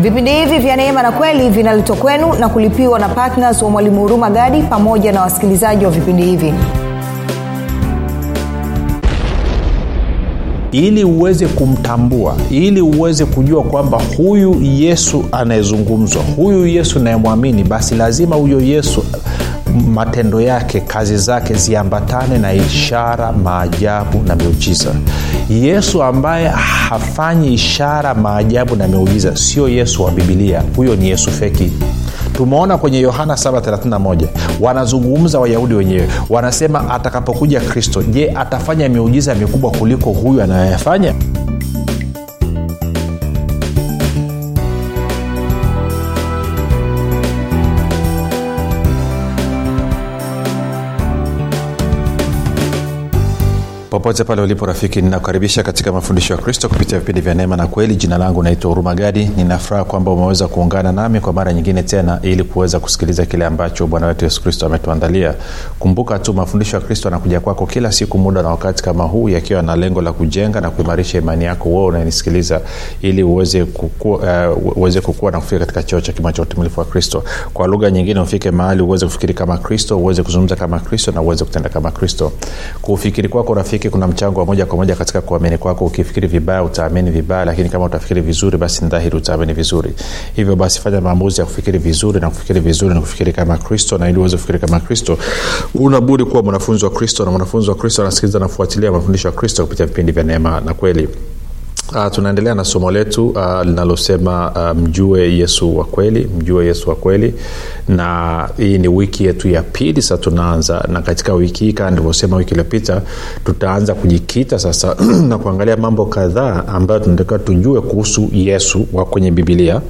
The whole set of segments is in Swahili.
vipindi hivi vya neema na kweli vinaletwa kwenu na kulipiwa na ptns wa mwalimu huruma gadi pamoja na wasikilizaji wa vipindi hivi. Ili uweze kumtambua ili uweze kujua kwamba huyu yesu anayezungumzwa huyu yesu nayemwamini basi lazima huyo yesu matendo yake kazi zake ziambatane na ishara maajabu na miujiza. Yesu ambaye hafanyi ishara maajabu na miujiza sio yesu wa bibilia huyo ni yesu feki. Tumeona kwenye yohana 731 wanazungumza wayahudi wenyewe. Wanasema atakapokuja kristo je atafanya miujiza mikubwa kuliko huyu anayoyafanya popote pale ulipo rafiki ninakukaribisha katika mafundisho ya kristo kupitia vipindi vya neema na kweli. Jina langu naitwa hurumagadi ninafuraha kwamba umeweza kuungana nami kwa mara nyingine tena ili kuweza kusikiliza kile ambacho bwana wetu yesu kristo ametuandalia. Kumbuka tu mafundisho ya kristo anakuja kwako kila siku muda na wakati kama huu yakiwa na lengo la kujenga na kuimarisha imani yako wewe unanisikiliza ili uweze kukua, uh, uweze kukua na kufika katika cheo cha kima cha utumilifu wa kristo. Kwa lugha nyingine ufike mahali uweze kufikiri kama kristo uweze kuzungumza kama kristo na uweze kutenda kama kristo. Kufikiri kwako rafiki rafiki kuna mchango wa moja kwa moja katika kuamini kwako. Ukifikiri vibaya utaamini vibaya lakini kama utafikiri vizuri basi ni utaamini vizuri. Hivyo basi fanya maamuzi ya kufikiri vizuri na kufikiri vizuri na kufikiri kama kristo na ili uweze kufikiri kama kristo unabudi kuwa mwanafunzi wa kristo na mwanafunzi wa kristo anasikiliza nafuatilia mafundisho ya kristo kupitia vipindi vya neema na kweli Uh, tunaendelea na somo letu uh, linalosema uh, mjue yesu wa kweli mjue yesu wa kweli. Na hii ni wiki yetu ya pili sasa tunaanza na katika wiki hii kama nilivyosema wiki iliyopita tutaanza kujikita sasa na kuangalia mambo kadhaa ambayo tunatakiwa tujue kuhusu yesu wa kwenye bibilia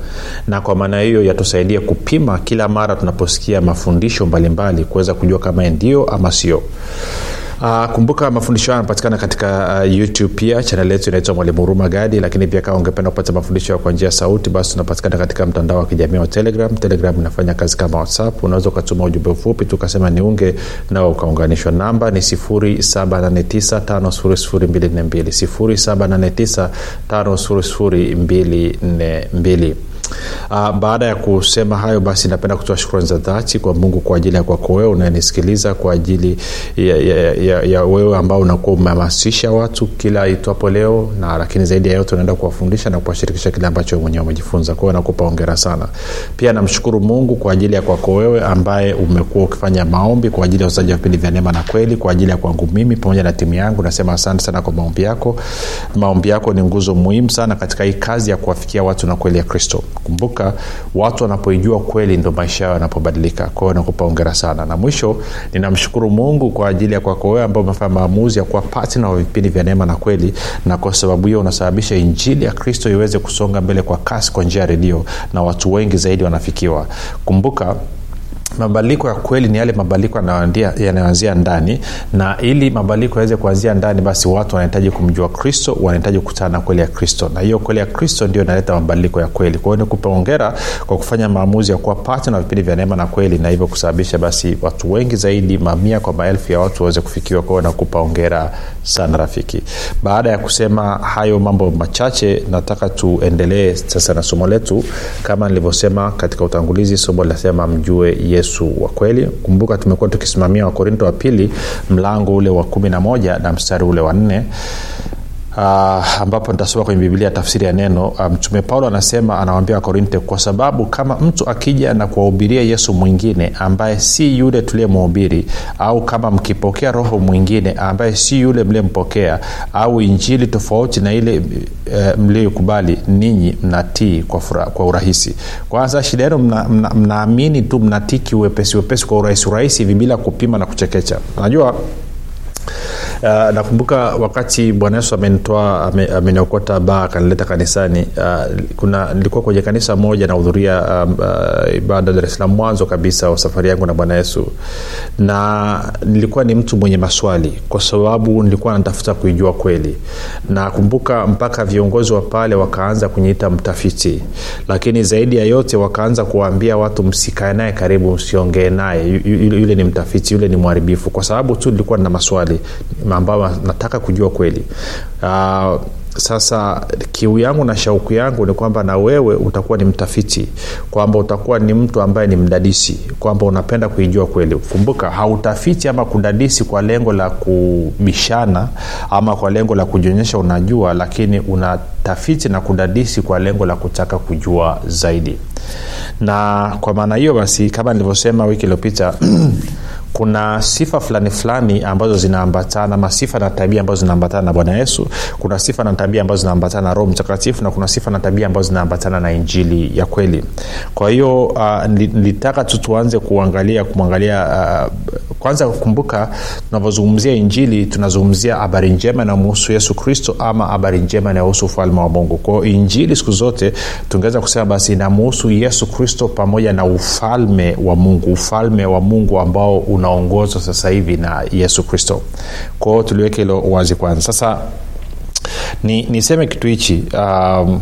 na kwa maana hiyo yatusaidia kupima kila mara tunaposikia mafundisho mbalimbali kuweza kujua kama ndio ama sio Uh, kumbuka mafundisho hayo yanapatikana katika uh, youtube pia. Chaneli yetu inaitwa mwalimu huruma gadi lakini pia kama ungependa kupata mafundisho kwa njia sauti basi tunapatikana katika mtandao wa kijamii wa telegram. Telegram inafanya kazi kama whatsapp. Unaweza ukatuma ujumbe mfupi tukasema niunge nao ukaunganishwa. Namba ni 789 242 Uh, baada ya kusema hayo basi napenda kutoa shukrani za dhati kwa mungu kwa ajili ya kwako wewe unayenisikiliza kwa ajili ya, ya, ya, ya wewe ambao unakuwa umehamasisha watu kila itwapo leo na lakini zaidi ya yote unaenda kuwafundisha na kuwashirikisha kile ambacho mwenyewe umejifunza. Kwa hiyo nakupa ongera sana. Pia namshukuru mungu kwa ajili ya kwako wewe ambaye umekuwa ukifanya maombi kwa ajili ya uzaji wa vipindi vya neema na kweli kwa ajili ya kwangu mimi pamoja na timu yangu. Nasema asante sana kwa maombi yako. Maombi yako ni nguzo muhimu sana katika hii kazi ya kuwafikia watu na kweli ya kristo kumbuka watu wanapoijua kweli ndo maisha yao yanapobadilika. Kwahiyo nakupa ongera sana. Na mwisho ninamshukuru mungu kwa ajili ya kwako wewe ambao umefanya maamuzi ya kuwa patna wa vipindi vya neema na kweli na kwa sababu hiyo unasababisha injili ya kristo iweze kusonga mbele kwa kasi kwa njia ya redio na watu wengi zaidi wanafikiwa. Kumbuka mabadiliko ya kweli ni yale mabadiliko yanayoanzia ndani na ili mabadiliko yaweze kuanzia ndani basi watu wanahitaji kumjua kristo wanahitaji kukutana na kweli ya kristo. Na hiyo kweli ya kristo ndio inaleta mabadiliko ya kweli. Kwa hiyo nikupe ongera kwa kufanya maamuzi ya kuwa pata na vipindi vya neema na kweli na hivyo kusababisha basi watu wengi zaidi mamia kwa maelfu ya watu waweze kufikiwa. Kwao nakupa ongera sana rafiki. Baada ya kusema hayo mambo machache nataka tuendelee sasa na somo letu. Kama nilivyosema katika utangulizi somo linasema mjue yesu wa kweli. Kumbuka tumekuwa tukisimamia wakorinto wa pili mlango ule wa kumi na moja na mstari ule wa nne uh, ambapo nitasoma kwenye biblia tafsiri ya neno. Mtume um, paulo anasema anawambia wakorinte kwa sababu kama mtu akija na kuwahubiria yesu mwingine ambaye si yule tuliyemhubiri au kama mkipokea roho mwingine ambaye si yule mliyempokea au injili tofauti na ile e, mliyoikubali ninyi mnatii kwa, kwa urahisi. Kwanza shida yenu mnaamini mna, mna tu mnatii kiuwepesi wepesi kwa urahisi urahisi hivi bila kupima na kuchekecha. Unajua Uh, nakumbuka wakati bwana yesu amenitoa ameniokota ame baa akanileta kanisani uh, kuna nilikuwa kwenye kanisa moja nahudhuria um, uh, ibada mwanzo kabisa wa safari yangu na bwana yesu. Na nilikuwa ni mtu mwenye maswali kwa sababu nilikuwa natafuta kuijua kweli. Nakumbuka mpaka viongozi wa pale wakaanza kunyiita mtafiti. Lakini zaidi ya yote wakaanza kuwaambia watu msikae naye karibu msiongee naye. Yule ni mtafiti yule ni mharibifu kwa sababu tu nilikuwa na maswali ambayo nataka kujua kweli. Uh, sasa kiu yangu na shauku yangu ni kwamba na wewe utakuwa ni mtafiti kwamba utakuwa ni mtu ambaye ni mdadisi kwamba unapenda kuijua kweli. Kumbuka hautafiti ama kudadisi kwa lengo la kubishana ama kwa lengo la kujionyesha unajua lakini unatafiti na kudadisi kwa lengo la kutaka kujua zaidi. Na kwa maana hiyo basi kama nilivyosema wiki iliyopita kuna sifa fulani fulani ambazo zinaambatana ma sifa na tabia ambazo zinaambatana na bwana yesu. Kuna sifa na tabia ambazo zinaambatana na roho mtakatifu na kuna sifa na tabia ambazo zinaambatana na injili ya kweli. Kwa hiyo uh, nilitaka tu tuanze kuangalia kumwangalia uh, kwanza kukumbuka tunavyozungumzia injili tunazungumzia habari njema inayomuhusu yesu kristo ama habari njema inayohusu ufalme wa mungu. Kwao injili siku zote tungeweza kusema basi inamuhusu yesu kristo pamoja na ufalme wa mungu ufalme wa mungu ambao unaongozwa sasa hivi na yesu kristo. Kwao tuliweke hilo wazi kwanza. Sasa ni niseme kitu hichi um,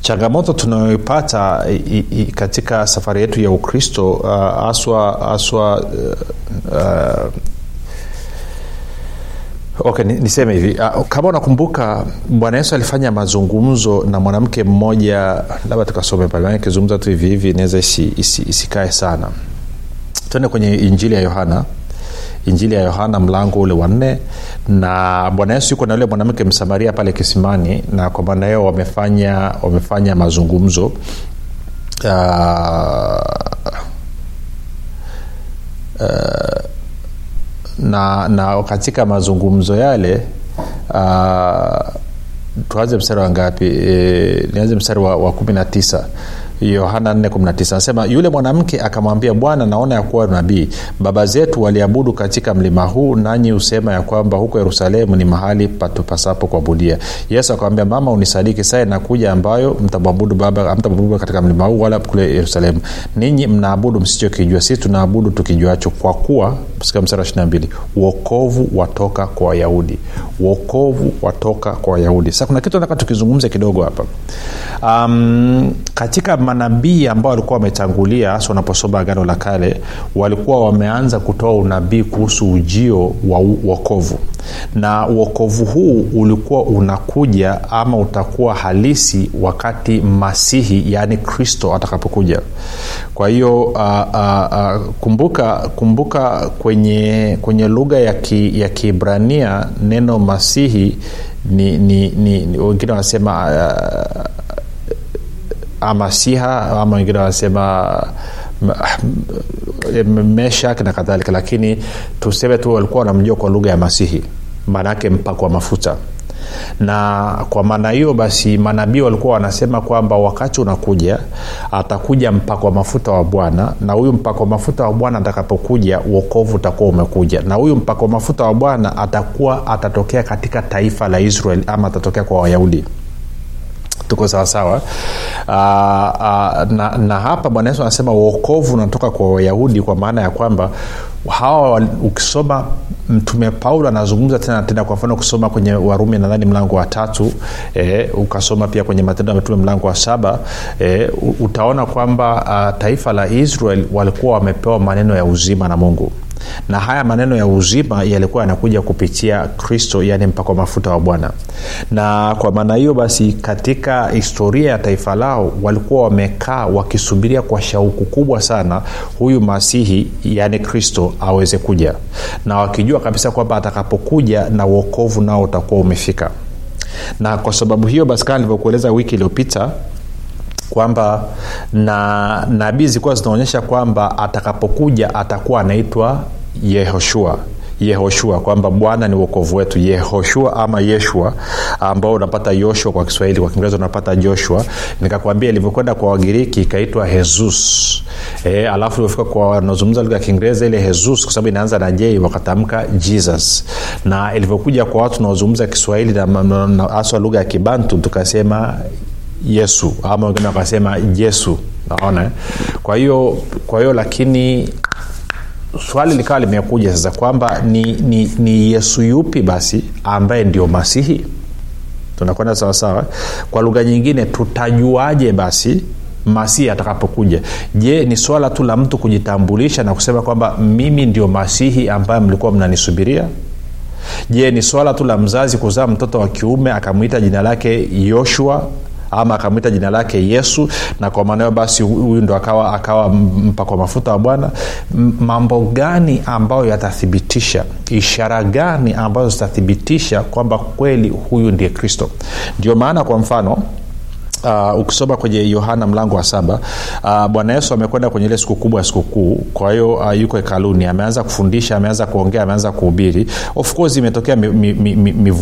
changamoto tunayoipata katika safari yetu ya ukristo haswa uh, haswa uh, uh, okay niseme hivi. Uh, kama unakumbuka bwana yesu alifanya mazungumzo na mwanamke mmoja labda tukasome pale akizungumza tu hivi hivi inaweza isi, isi, isikae sana tuende kwenye injili ya yohana. Injili ya yohana mlango ule wanne na bwana yesu yuko na yule mwanamke msamaria pale kisimani na kwa maana hiyo wamefanya wamefanya mazungumzo. Uh, uh, na na katika mazungumzo yale uh, tuanze mstari wa ngapi? E, nianze mstari wa, wa kumi na tisa yohana 419 anasema yule mwanamke akamwambia bwana naona ya kuwa nabii. Baba zetu waliabudu katika mlima huu nanyi husema ya kwamba huko yerusalemu ni mahali patupasapo kuabudia. Yesu akamwambia mama unisadiki. Saa inakuja ambayo mtamwabudu baba mtamwabudu katika mlima huu wala kule yerusalemu. Ninyi mnaabudu msichokijua. Sisi tunaabudu tukijuacho kwa kuwa uokovu watoka kwa wayahudi. Uokovu watoka kwa wayahudi. Sasa kuna kitu nataka tukizungumze kidogo hapa. Um, katika manabii ambao walikuwa wametangulia hasa wanaposoma agano la kale walikuwa wameanza kutoa unabii kuhusu ujio wa uokovu na uokovu huu ulikuwa unakuja ama utakuwa halisi wakati masihi yaani kristo atakapokuja. Kwa hiyo uh, uh, uh, kumbuka kumbuka kwenye kwenye lugha ya, ki, ya kiibrania neno masihi ni, ni, ni wengine wanasema uh, amasiha ama wengine wanasema meshak na kadhalika. Lakini tuseme tu walikuwa wanamjua kwa lugha ya masihi maanaake mpako wa mafuta. Na kwa maana hiyo basi manabii walikuwa wanasema kwamba wakati unakuja atakuja mpako wa mafuta wa bwana na huyu mpako wa mafuta wa bwana atakapokuja uokovu utakuwa umekuja. Na huyu mpako wa mafuta wa bwana atakuwa atatokea katika taifa la israel ama atatokea kwa wayahudi tuko sawasawa uh, uh, na, na hapa bwana yesu anasema uokovu unatoka kwa wayahudi kwa maana ya kwamba hawa ukisoma mtume paulo anazungumza tena tena kwa mfano ukisoma kwenye warumi nadhani mlango wa tatu e, ukasoma pia kwenye matendo ya mitume mlango wa saba e, utaona kwamba a, taifa la israel walikuwa wamepewa maneno ya uzima na mungu na haya maneno ya uzima yalikuwa yanakuja kupitia kristo yaani mpako mafuta wa bwana. Na kwa maana hiyo basi katika historia ya taifa lao walikuwa wamekaa wakisubiria kwa shauku kubwa sana huyu masihi yaani kristo aweze kuja. Na wakijua kabisa kwamba atakapokuja na uokovu nao utakuwa umefika. Na kwa sababu hiyo basi kama nilivyokueleza wiki iliyopita kwamba na nabii zilikuwa zinaonyesha kwamba atakapokuja atakuwa anaitwa yehoshua. Yehoshua kwamba bwana ni uokovu wetu. Yehoshua ama yeshua ambao unapata yoshua kwa kiswahili kwa kiingereza unapata joshua. Nikakwambia ilivyokwenda kwa wagiriki ikaitwa hezus e, alafu ilivyofika kwa wanaozungumza lugha ya kiingereza ile hezus kwa sababu inaanza na j wakatamka jesus. Na ilivyokuja kwa watu unaozungumza kiswahili na haswa lugha ya kibantu tukasema yesu. Ama wengine wakasema yesu. Naona. Kwa hiyo kwa hiyo lakini swali likawa limekuja sasa kwamba ni, ni, ni yesu yupi basi ambaye ndio masihi? Tunakwenda sawasawa kwa lugha nyingine tutajuaje basi masihi atakapokuja? Je ni swala tu la mtu kujitambulisha na kusema kwamba mimi ndio masihi ambaye mlikuwa mnanisubiria? Je ni swala tu la mzazi kuzaa mtoto wa kiume akamwita jina lake yoshua ama akamwita jina lake yesu na kwa maanao basi huyu ndo akawa akawa mpakwa mafuta wa bwana. Mambo gani ambayo yatathibitisha ishara gani ambazo zitathibitisha kwamba kweli huyu ndiye kristo? Ndio maana kwa mfano Uh, ukisoma kwenye yohana mlango wa saba uh, bwana yesu amekwenda kwenye ile siku kubwa ya sikukuu. Kwa hiyo uh, yuko hekaluni ameanza kufundisha ameanza kuongea ameanza kuhubiri. Of course imetokea mivutano mi, mi, mi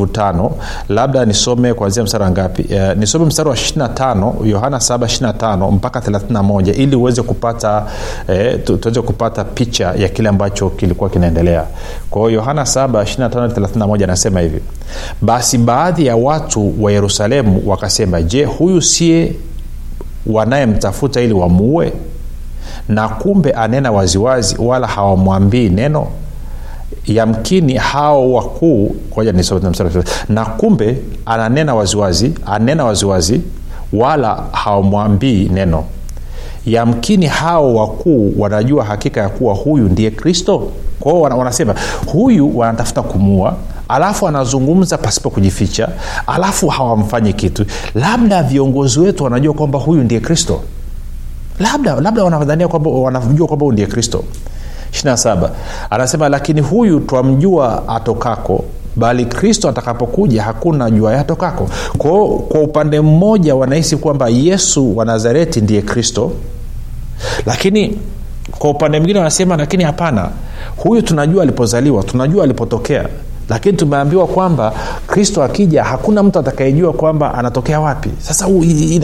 labda nisome kuanzia mstari ngapi? Uh, nisome mstari wa 25 yohana 7 mpaka 31 ili uweze kupata eh, tu, tuweze kupata picha ya kile ambacho kilikuwa kinaendelea. Kwa hiyo yohana 7 25 31 anasema hivi basi baadhi ya watu wa yerusalemu wakasema je huyu sie wanayemtafuta ili wamuue? Na kumbe anena waziwazi wala hawamwambii neno. Yamkini hao wakuu na kumbe ananena waziwazi anena waziwazi wala hawamwambii neno. Yamkini hao wakuu wanajua hakika ya kuwa huyu ndiye kristo? Kwao wanasema huyu wanatafuta kumuua alafu anazungumza pasipo kujificha alafu hawamfanyi kitu. Labda viongozi wetu wanajua kwamba huyu ndiye kristo. Labda labda wanadhania kwamba wanajua kwamba huyu ndiye kristo. 27 anasema lakini huyu twamjua atokako bali kristo atakapokuja hakuna jua yatokako kwao kwa upande mmoja wanahisi kwamba yesu wa nazareti ndiye kristo. Lakini kwa upande mwingine wanasema lakini hapana. Huyu tunajua alipozaliwa tunajua alipotokea lakini tumeambiwa kwamba kristo akija hakuna mtu atakayejua kwamba anatokea wapi. Sasa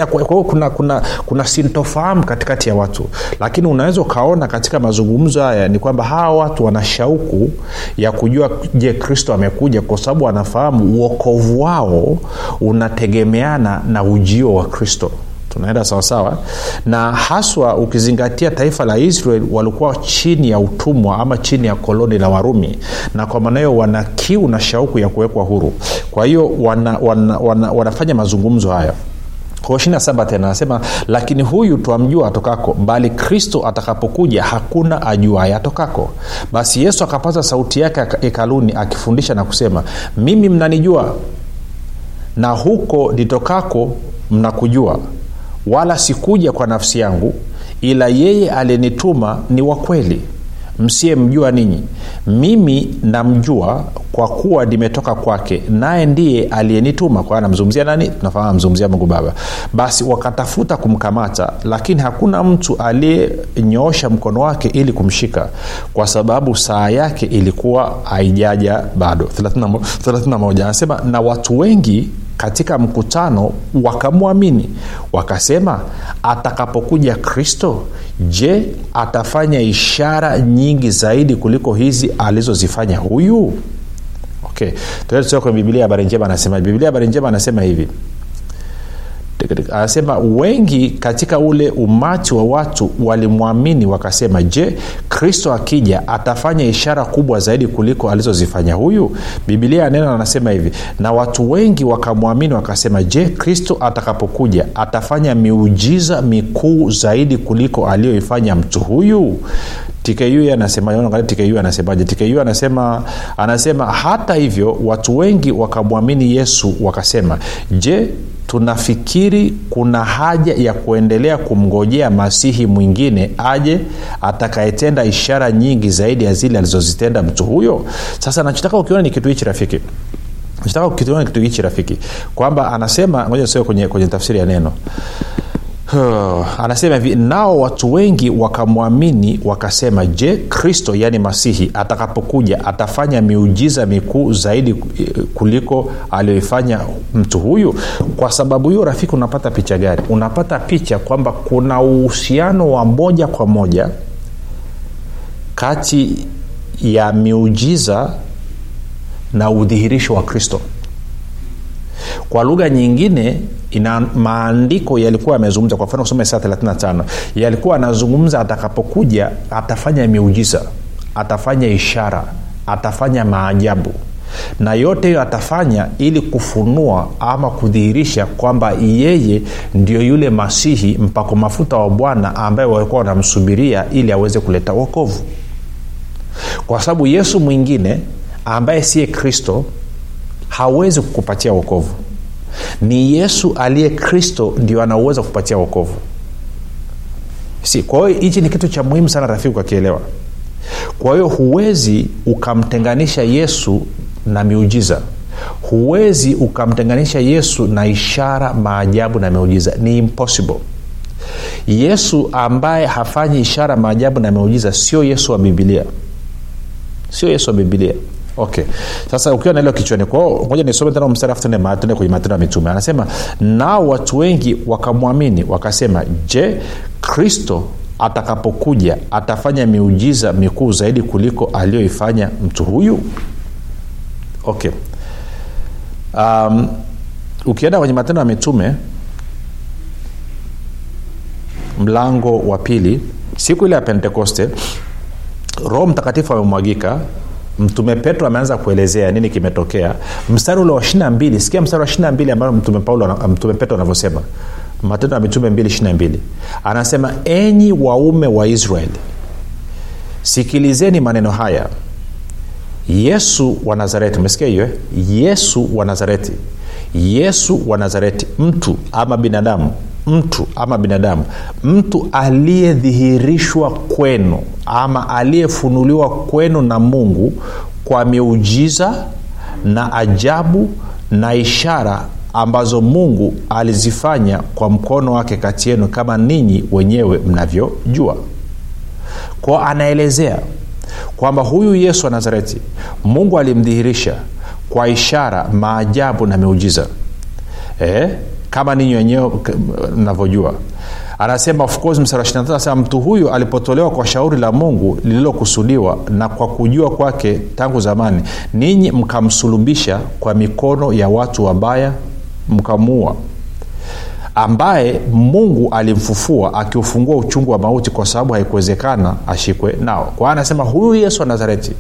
kwa kuna, kuna, kuna sintofahamu katikati ya watu. Lakini unaweza ukaona katika mazungumzo haya ni kwamba hawa watu wana shauku ya kujua je kristo amekuja kwa sababu wanafahamu uokovu wao unategemeana na ujio wa kristo tunaenda sawasawa na haswa ukizingatia taifa la israel walikuwa chini ya utumwa ama chini ya koloni la warumi. Na kwa maana hiyo wana kiu na shauku ya kuwekwa huru. Kwa hiyo wana, wana, wana, wanafanya mazungumzo haya kwa saba tena anasema lakini huyu twamjua atokako bali kristo atakapokuja hakuna ajuaye atokako. Basi yesu akapaza sauti yake hekaluni akifundisha na kusema mimi mnanijua na huko nitokako mnakujua wala sikuja kwa nafsi yangu ila yeye aliyenituma ni wa kweli. Msiyemjua ninyi. Mimi namjua kwa kuwa nimetoka kwake naye ndiye aliyenituma. Kwa anamzungumzia nani? Tunafahamu amzungumzia mungu baba. Basi wakatafuta kumkamata lakini hakuna mtu aliyenyoosha mkono wake ili kumshika kwa sababu saa yake ilikuwa haijaja bado. 31 anasema na watu wengi katika mkutano wakamwamini. Wakasema atakapokuja kristo je atafanya ishara nyingi zaidi kuliko hizi alizozifanya huyu? Okay. Tuende kwenye biblia habari njema anasema biblia habari njema anasema hivi anasema wengi katika ule umati wa watu walimwamini wakasema je kristo akija atafanya ishara kubwa zaidi kuliko alizozifanya huyu bibilia yanena anasema hivi na watu wengi wakamwamini wakasema je kristo atakapokuja atafanya miujiza mikuu zaidi kuliko aliyoifanya mtu huyu tku anasema tku anasemaje? Tku anasema anasema hata hivyo watu wengi wakamwamini yesu wakasema je tunafikiri kuna haja ya kuendelea kumngojea masihi mwingine aje atakayetenda ishara nyingi zaidi ya zile alizozitenda mtu huyo? Sasa nachotaka ukiona ni kitu hichi rafiki. Nachotaka ukiona kitu hichi rafiki kwamba anasema ngoja kwenye, kwenye tafsiri ya neno anasema hivi nao watu wengi wakamwamini wakasema je kristo yaani masihi atakapokuja atafanya miujiza mikuu zaidi kuliko aliyoifanya mtu huyu kwa sababu hiyo rafiki unapata picha gani? Unapata picha kwamba kuna uhusiano wa moja kwa moja kati ya miujiza na udhihirisho wa kristo. Kwa lugha nyingine ina maandiko yalikuwa yamezungumza kwa mfano kusoma isaa 35 yalikuwa anazungumza atakapokuja atafanya miujiza atafanya ishara atafanya maajabu. Na yote hiyo atafanya ili kufunua ama kudhihirisha kwamba yeye ndio yule masihi mpako mafuta wa bwana ambaye walikuwa wanamsubiria ili aweze kuleta uokovu kwa sababu yesu mwingine ambaye siye kristo hawezi kukupatia wokovu ni yesu aliye kristo ndio anauweza kupatia wokovu. Si kwa hiyo hichi ni kitu cha muhimu sana rafiki ukakielewa. Kwa hiyo huwezi ukamtenganisha yesu na miujiza. Huwezi ukamtenganisha yesu na ishara maajabu na miujiza. Ni impossible. Yesu ambaye hafanyi ishara maajabu na miujiza sio yesu wa bibilia sio yesu wa bibilia okay. Sasa ukiwa nailo kichwani kwao moja nisome tena mstari afu tende kwenye matendo ya mitume. Anasema nao watu wengi wakamwamini wakasema je kristo atakapokuja atafanya miujiza mikuu zaidi kuliko aliyoifanya mtu huyu? Okay. Um, ukienda kwenye matendo ya mitume mlango wa pili siku ile ya pentekoste roho mtakatifu amemwagika mtume petro ameanza kuelezea nini kimetokea. Mstari ule wa ishirina mbili sikia mstari wa ishirina mbili ambayo mtume paulo mtume petro anavyosema. Matendo ya mitume mbili ishirina mbili. Anasema enyi waume wa israeli sikilizeni maneno haya. Yesu wa nazareti umesikia hiyo eh? yesu wa nazareti. Yesu wa nazareti mtu ama binadamu mtu ama binadamu mtu aliyedhihirishwa kwenu ama aliyefunuliwa kwenu na mungu kwa miujiza na ajabu na ishara ambazo mungu alizifanya kwa mkono wake kati yenu kama ninyi wenyewe mnavyojua kwao anaelezea kwamba huyu yesu wa nazareti mungu alimdhihirisha kwa ishara maajabu na miujiza eh? Kama ninyi wenyewe mnavyojua. Anasema of anasema mtu huyu alipotolewa kwa shauri la mungu lililokusudiwa na kwa kujua kwake tangu zamani ninyi mkamsulubisha kwa mikono ya watu wabaya mkamuua ambaye mungu alimfufua akiufungua uchungu wa mauti kwa sababu haikuwezekana ashikwe nao. Kwa hiyo anasema huyu yesu wa nazareti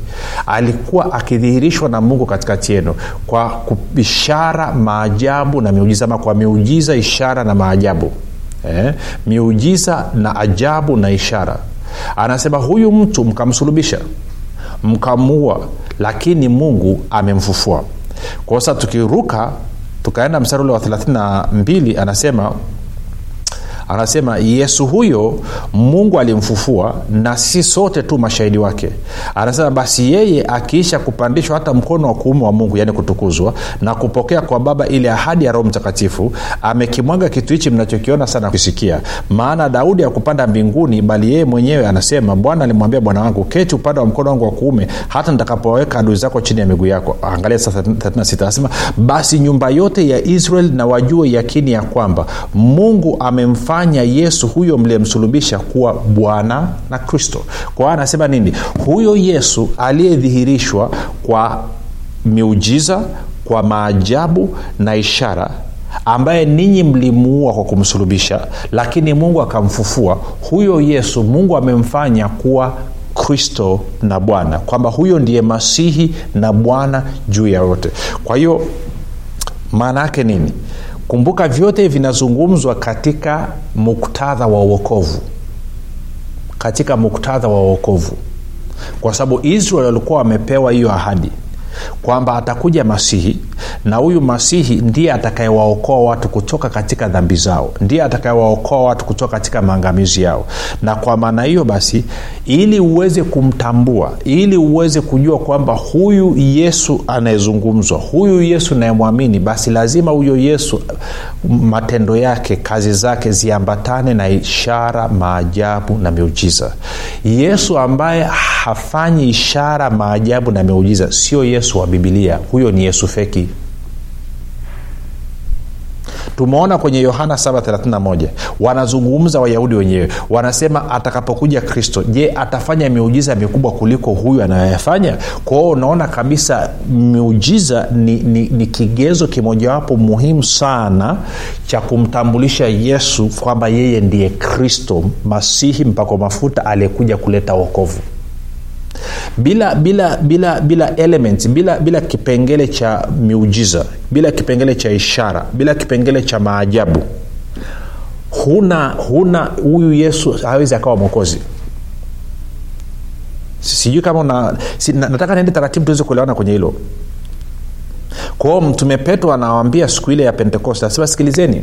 alikuwa akidhihirishwa na mungu katikati yenu kwa ishara maajabu na miujiza ama kwa miujiza ishara na maajabu. Eh? miujiza na ajabu na ishara. Anasema huyu mtu mkamsulubisha mkamuua lakini mungu amemfufua. Kwa sasa tukiruka tukaenda mstari ule wa 32 anasema anasema yesu huyo mungu alimfufua na si sote tu mashahidi wake. Anasema basi yeye akiisha kupandishwa hata mkono wa kuume wa mungu yaani kutukuzwa na kupokea kwa baba ile ahadi ya roho mtakatifu amekimwaga kitu hichi mnachokiona sana kisikia maana daudi akupanda mbinguni bali yeye mwenyewe anasema bwana alimwambia bwana wangu keti upande wa mkono wangu wa kuume hata nitakapowaweka adui zako chini ya miguu yako. Angalia sasa 36 anasema basi nyumba yote ya israel na wajue yakini ya kwamba mungu amemfanya kumfanya yesu huyo mliyemsulubisha kuwa bwana na kristo. Kwa hiyo anasema nini? Huyo yesu aliyedhihirishwa kwa miujiza kwa maajabu na ishara ambaye ninyi mlimuua kwa kumsulubisha lakini mungu akamfufua. Huyo yesu mungu amemfanya kuwa kristo na bwana kwamba huyo ndiye masihi na bwana juu ya yote kwa hiyo maana yake nini kumbuka vyote vinazungumzwa katika muktadha wa uokovu katika muktadha wa uokovu kwa sababu israel walikuwa wamepewa hiyo ahadi kwamba atakuja masihi na huyu masihi ndiye atakayewaokoa watu kutoka katika dhambi zao ndiye atakayewaokoa watu kutoka katika maangamizi yao. Na kwa maana hiyo basi ili uweze kumtambua ili uweze kujua kwamba huyu yesu anayezungumzwa huyu yesu nayemwamini basi lazima huyo yesu matendo yake kazi zake ziambatane na ishara maajabu na miujiza. Yesu ambaye hafanyi ishara maajabu na miujiza sio yesu wa bibilia huyo ni yesu feki. Tumeona kwenye yohana 731 wanazungumza wayahudi wenyewe wanasema atakapokuja kristo je atafanya miujiza mikubwa kuliko huyu anayoyafanya kwao unaona kabisa miujiza ni, ni, ni kigezo kimojawapo muhimu sana cha kumtambulisha yesu kwamba yeye ndiye kristo masihi mpako mafuta aliyekuja kuleta wokovu bila bila bila bila element bila bila kipengele cha miujiza bila kipengele cha ishara bila kipengele cha maajabu. Huna huna huyu yesu hawezi akawa mwokozi. Sijui kama una si, na, nataka niende taratibu tuweze kuelewana kwenye hilo. Kwao mtume petro anawambia siku ile ya pentekoste asema sikilizeni.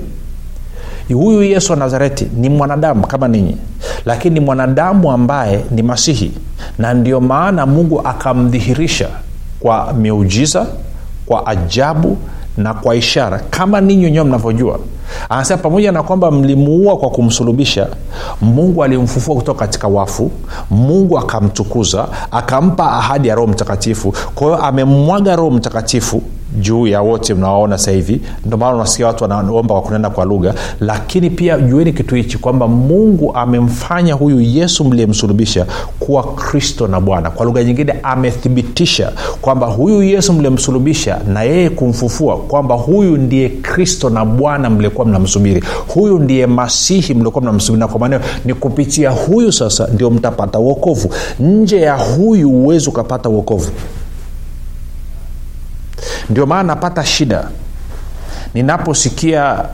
Huyu yesu wa nazareti ni mwanadamu kama ninyi lakini ni mwanadamu ambaye ni masihi na ndio maana mungu akamdhihirisha kwa miujiza kwa ajabu na kwa ishara kama ninyi wenyewe mnavyojua. Anasema pamoja na kwamba mlimuua kwa kumsulubisha mungu alimfufua kutoka katika wafu mungu akamtukuza akampa ahadi ya roho mtakatifu. Kwa hiyo amemmwaga roho mtakatifu juu ya wote mnawaona sasa hivi. Ndio maana unasikia watu wanaomba kwa kunena kwa lugha. Lakini pia jueni kitu hichi kwamba mungu amemfanya huyu yesu mliyemsulubisha kuwa kristo na bwana. Kwa lugha nyingine amethibitisha kwamba huyu yesu mliyemsulubisha na yeye kumfufua kwamba huyu ndiye kristo na bwana mliokuwa mnamsubiri. Huyu ndiye masihi mliokuwa mnamsubiri. Na kwa maneo ni kupitia huyu sasa ndio mtapata uokovu nje ya huyu huwezi ukapata uokovu ndio maana napata shida. Ninaposikia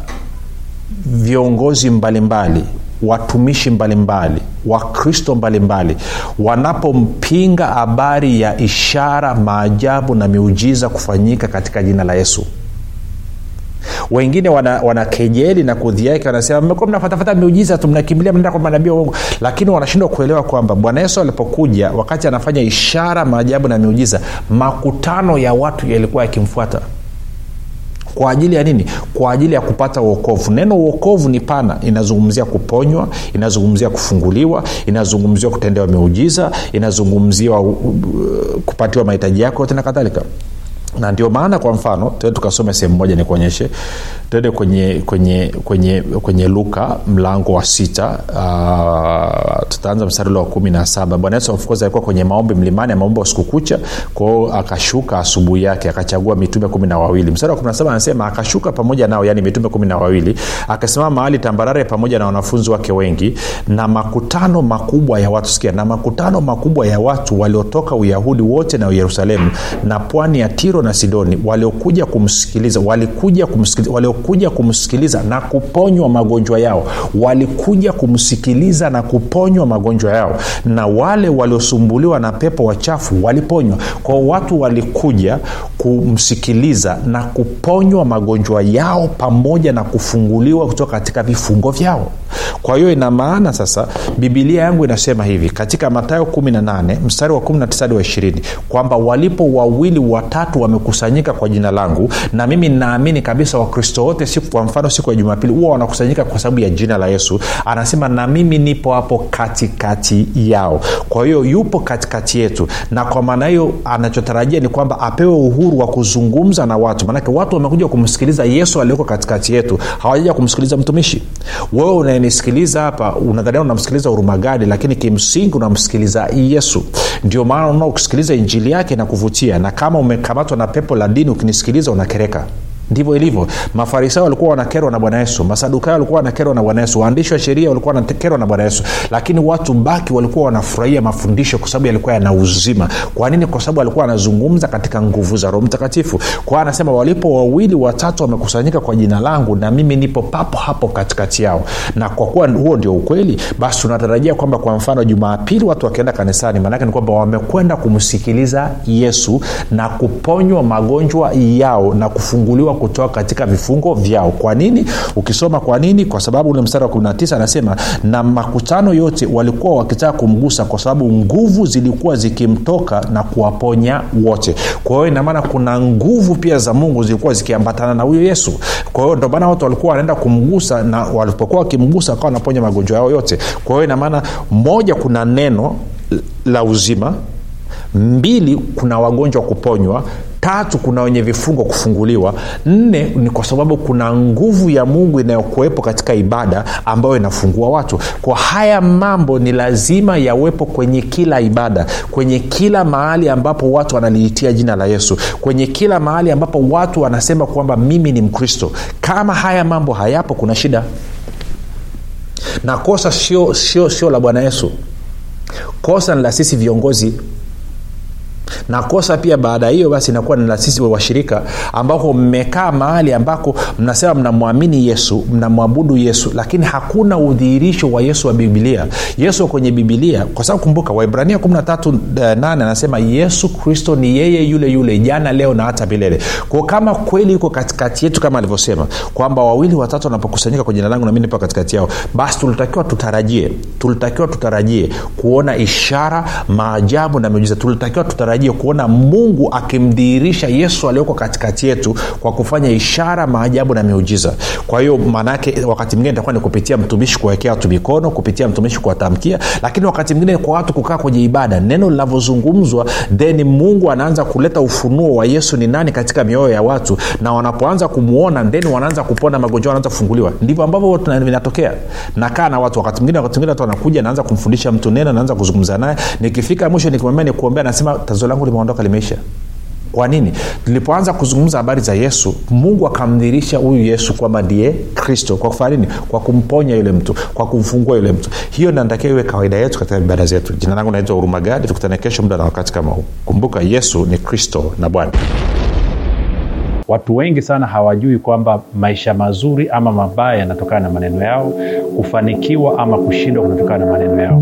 viongozi mbalimbali watumishi mbalimbali wakristo mbalimbali wanapompinga habari ya ishara maajabu na miujiza kufanyika katika jina la yesu wengine wana, wana kejeli na kudhiaki wanasema mmekuwa mnafatafata miujiza tu mnakimbilia mnaenda kwa manabii wa uongo lakini wanashindwa kuelewa kwamba bwana yesu alipokuja wakati anafanya ishara maajabu na miujiza makutano ya watu yalikuwa yakimfuata. Kwa ajili ya nini? Kwa ajili ya kupata uokovu neno uokovu ni pana. Inazungumzia kuponywa inazungumzia kufunguliwa inazungumziwa kutendewa miujiza inazungumziwa uh, kupatiwa mahitaji yako yote na kadhalika na ndio maana kwa mfano tuende tukasome sehemu moja nikuonyeshe. Tuende kwenye kwenye kwenye kwenye luka mlango wa sita uh, tutaanza msarilo wa kumi na saba. Bwana yesu of alikuwa kwenye maombi mlimani ameomba usiku kwao akashuka asubuhi yake akachagua mitume kumi na wawili. Msari wa kumi na saba anasema akashuka pamoja nao yani mitume kumi na wawili akasimama mahali tambarare pamoja na wanafunzi wake wengi na makutano makubwa ya watu sikia na makutano makubwa ya watu waliotoka uyahudi wote na yerusalemu na pwani ya tiro na sidoni waliokuja kumsikiliza walikuja kumsikiliza waliokuja kumsikiliza na kuponywa magonjwa yao walikuja kumsikiliza na kuponywa magonjwa yao na wale waliosumbuliwa na pepo wachafu waliponywa. Kwao watu walikuja kumsikiliza na kuponywa magonjwa yao pamoja na kufunguliwa kutoka katika vifungo vyao. Kwa hiyo ina maana sasa bibilia yangu inasema hivi katika matayo 18 mstari wa 19 hadi wa 20 kwamba walipo wawili watatu wamekusanyika kwa jina langu na mimi naamini kabisa wakristo wote siku kwa mfano siku ya jumapili huwa wanakusanyika kwa sababu ya jina la yesu. Anasema na mimi nipo hapo katikati yao. Kwa hiyo yupo katikati yetu na kwa maana hiyo anachotarajia ni kwamba apewe uhuru wa kuzungumza na watu. Maanake watu wamekuja kumsikiliza yesu aliyoko katikati yetu. Hawajaja kumsikiliza mtumishi. Wewe unayenisikiliza hapa unadhania unamsikiliza hurumagadi lakini kimsingi unamsikiliza yesu. Ndio maana ukisikiliza injili yake na kuvutia. Na kama umekamatwa na pepo la dini ukinisikiliza unakereka ndivyo ilivyo. Mafarisayo walikuwa wanakerwa na bwana yesu. Masadukayo walikuwa wanakerwa na bwana yesu. Waandishi wa sheria walikuwa wanakerwa na bwana yesu. Lakini watu baki walikuwa wanafurahia mafundisho kwa sababu yalikuwa yana uzima. Kwa nini? Kwa sababu alikuwa anazungumza katika nguvu za roho mtakatifu. Kwa anasema walipo wawili watatu wamekusanyika kwa jina langu na mimi nipo papo hapo katikati yao. Na kwa kuwa huo ndio ukweli basi tunatarajia kwamba kwa mfano jumapili watu wakienda kanisani maanake ni kwamba wamekwenda kumsikiliza yesu na kuponywa magonjwa yao na kufunguliwa kutoka katika vifungo vyao. Kwa nini? Ukisoma kwa nini? Kwa sababu ule mstari wa 19 anasema na makutano yote walikuwa wakitaka kumgusa kwa sababu nguvu zilikuwa zikimtoka na kuwaponya wote. Kwa hiyo inamaana kuna nguvu pia za mungu zilikuwa zikiambatana na huyo yesu. Kwa hiyo ndomaana watu walikuwa wanaenda kumgusa na walipokuwa wakimgusa akawa wanaponya magonjwa yao yote. Kwa hiyo inamaana moja kuna neno la uzima mbili kuna wagonjwa kuponywa tatu kuna wenye vifungo kufunguliwa. Nne ni kwa sababu kuna nguvu ya mungu inayokuwepo katika ibada ambayo inafungua watu. Kwa haya mambo ni lazima yawepo kwenye kila ibada kwenye kila mahali ambapo watu wanaliitia jina la yesu kwenye kila mahali ambapo watu wanasema kwamba mimi ni mkristo. Kama haya mambo hayapo kuna shida. Na kosa sio sio sio la bwana yesu. Kosa ni la sisi viongozi na kosa pia baada hiyo basi inakuwa na sisi washirika ambako mmekaa mahali ambako mnasema mnamwamini yesu mnamwabudu yesu lakini hakuna udhihirisho wa yesu wa bibilia yesu kwenye bibilia kwa sababu kumbuka waibrania 138 anasema yesu kristo ni yeye yule yule jana leo na hata milele. Kwao kama kweli yuko katikati yetu kama alivyosema kwamba wawili watatu wanapokusanyika kwa jina langu nami nipo katikati yao basi tulitakiwa tutarajie tulitakiwa tutarajie kuona ishara maajabu na miujiza. Tulitakiwa tutarajie kuona mungu akimdhihirisha yesu aliyoko katikati yetu kwa kufanya ishara maajabu na miujiza. Kwa hiyo maanaake wakati mwingine itakuwa ni kupitia mtumishi kuwekea watu mikono kupitia mtumishi kuwatamkia lakini wakati mwingine kwa watu kukaa kwenye ibada neno linavyozungumzwa then mungu anaanza kuleta ufunuo wa yesu ni nani katika mioyo ya watu na wanapoanza kumwona then wanaanza kupona magonjwa wanaanza kufunguliwa. Ndivyo ambavyo vinatokea. Nakaa na watu wakati mwingine wakati mwingine watu wanakuja naanza kumfundisha mtu neno naanza kuzungumza naye. Nikifika mwisho nikimwambia nikuombea nasema tatizo langu limeondoka limeisha. Kwa nini? Tulipoanza kuzungumza habari za yesu mungu akamdhirisha huyu yesu kwamba ndiye kristo. Kwa kufanya nini? Kwa kumponya yule mtu kwa kumfungua yule mtu. Hiyo nantakiwa iwe kawaida yetu katika ibada zetu. Jina langu naitwa hurumagadi tukutane kesho muda na wakati kama huu. Kumbuka yesu ni kristo na bwana. Watu wengi sana hawajui kwamba maisha mazuri ama mabaya yanatokana na maneno yao kufanikiwa ama kushindwa kunatokana na maneno yao